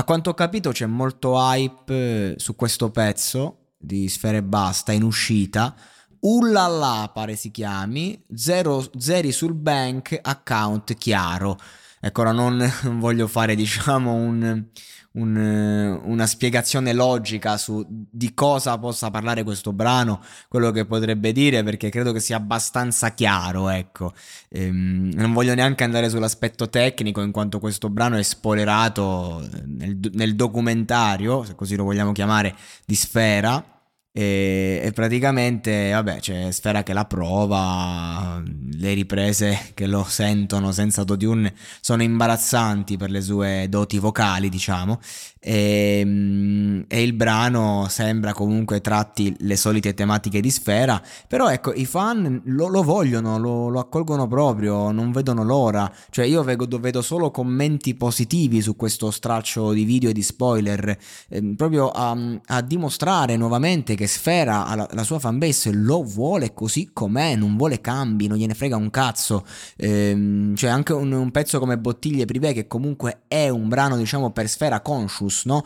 A quanto ho capito c'è molto hype eh, su questo pezzo di Sfere Basta in uscita. Ullala pare si chiami, zero, zeri sul bank, account chiaro. Ecco, ora non voglio fare diciamo un, un, una spiegazione logica su di cosa possa parlare questo brano, quello che potrebbe dire, perché credo che sia abbastanza chiaro, ecco. Ehm, non voglio neanche andare sull'aspetto tecnico, in quanto questo brano è spoilerato nel, nel documentario, se così lo vogliamo chiamare, di Sfera e, e, praticamente, vabbè, c'è Sfera che la prova, le riprese che lo sentono senza autotune sono imbarazzanti per le sue doti vocali, diciamo, e, ehm, e, il brano sembra comunque tratti le solite tematiche di Sfera, però ecco, i fan lo, lo vogliono, lo, lo, accolgono proprio, non vedono l'ora, cioè io vedo, vedo, solo commenti positivi su questo straccio di video e di spoiler, eh, proprio a, a, dimostrare nuovamente che Sfera, la, la, sua fanbase, lo vuole così com'è, non vuole cambi, non gliene frega un cazzo, eh, cioè anche un, un pezzo come Bottiglie Privé che comunque è un brano diciamo per Sfera conscious, no?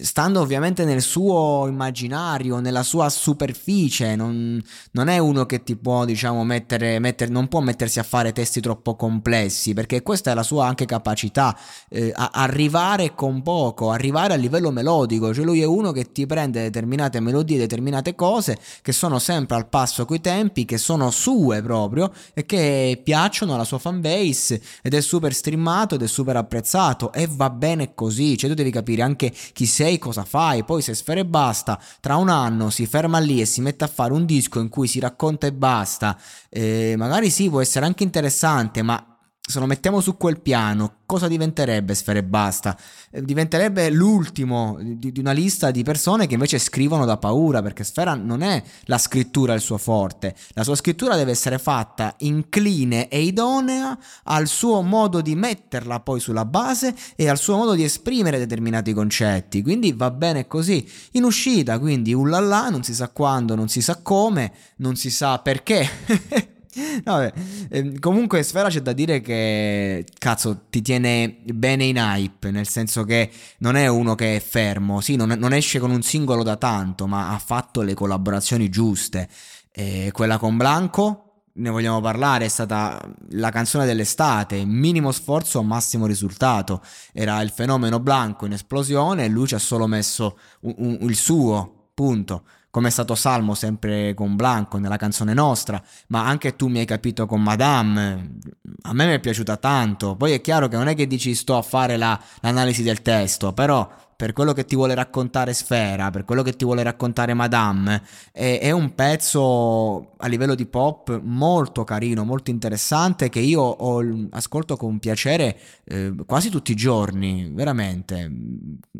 Stando ovviamente nel suo immaginario, nella sua superficie, non, non è uno che ti può, diciamo, mettere, mettere, non può mettersi a fare testi troppo complessi, perché questa è la sua anche capacità, eh, arrivare con poco, arrivare a livello melodico, cioè lui è uno che ti prende determinate melodie, determinate cose che sono sempre al passo coi tempi, che sono sue proprio e che piacciono alla sua fanbase ed è super streamato ed è super apprezzato e va bene così, cioè tu devi capire anche chi sei, cosa fai, poi se Sfera e basta, tra un anno si ferma lì e si mette a fare un disco in cui si racconta e basta, eh, magari sì, può essere anche interessante, ma se lo mettiamo su quel piano, cosa diventerebbe Sfera e Basta? Eh, diventerebbe l'ultimo di, di, una lista di persone che invece scrivono da paura, perché Sfera non è la scrittura il suo forte. La sua scrittura deve essere fatta incline e idonea al suo modo di metterla poi sulla base e al suo modo di esprimere determinati concetti. Quindi va bene così. In uscita, quindi ullala, non si sa quando, non si sa come, non si sa perché. Vabbè, eh, comunque Sfera c'è da dire che cazzo ti tiene bene in hype, nel senso che non è uno che è fermo, sì, non, non esce con un singolo da tanto, ma ha fatto le collaborazioni giuste. Eh, quella con Blanco, ne vogliamo parlare, è stata la canzone dell'estate, minimo sforzo, massimo risultato. Era il fenomeno Blanco in esplosione e lui ci ha solo messo un, un, il suo, punto come è stato Salmo sempre con Blanco nella canzone nostra, ma anche tu mi hai capito con Madame, a me mi è piaciuta tanto, poi è chiaro che non è che dici sto a fare la, l'analisi del testo, però per quello che ti vuole raccontare Sfera, per quello che ti vuole raccontare Madame, è, è, un pezzo a livello di pop molto carino, molto interessante che io ho, ascolto con piacere eh, quasi tutti i giorni, veramente.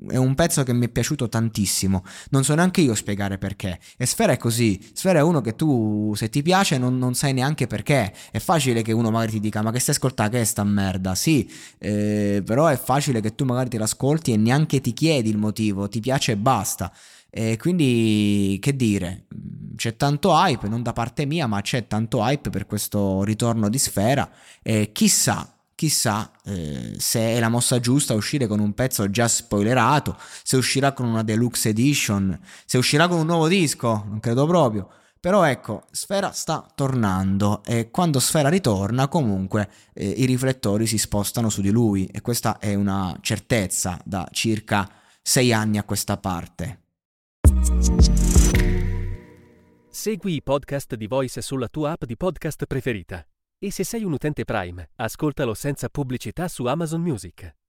è un pezzo che mi è piaciuto tantissimo. Non so neanche io spiegare perché. E Sfera è così. Sfera è uno che tu, se ti piace, non, non sai neanche perché. È facile che uno magari ti dica: Ma che stai ascoltando? Che è sta merda? Sì, eh, però è facile che tu magari ti l'ascolti e neanche ti chiedi il motivo. Ti piace e basta. E quindi, che dire, c'è tanto hype, non da parte mia, ma c'è tanto hype per questo ritorno di Sfera. E chissà chissà eh, se è la mossa giusta uscire con un pezzo già spoilerato, se uscirà con una deluxe edition, se uscirà con un nuovo disco, non credo proprio. Però ecco, Sfera sta tornando e quando Sfera ritorna comunque eh, i riflettori si spostano su di lui e questa è una certezza da circa sei anni a questa parte. Segui i podcast di Voice sulla tua app di podcast preferita. E se sei un utente Prime, ascoltalo senza pubblicità su Amazon Music.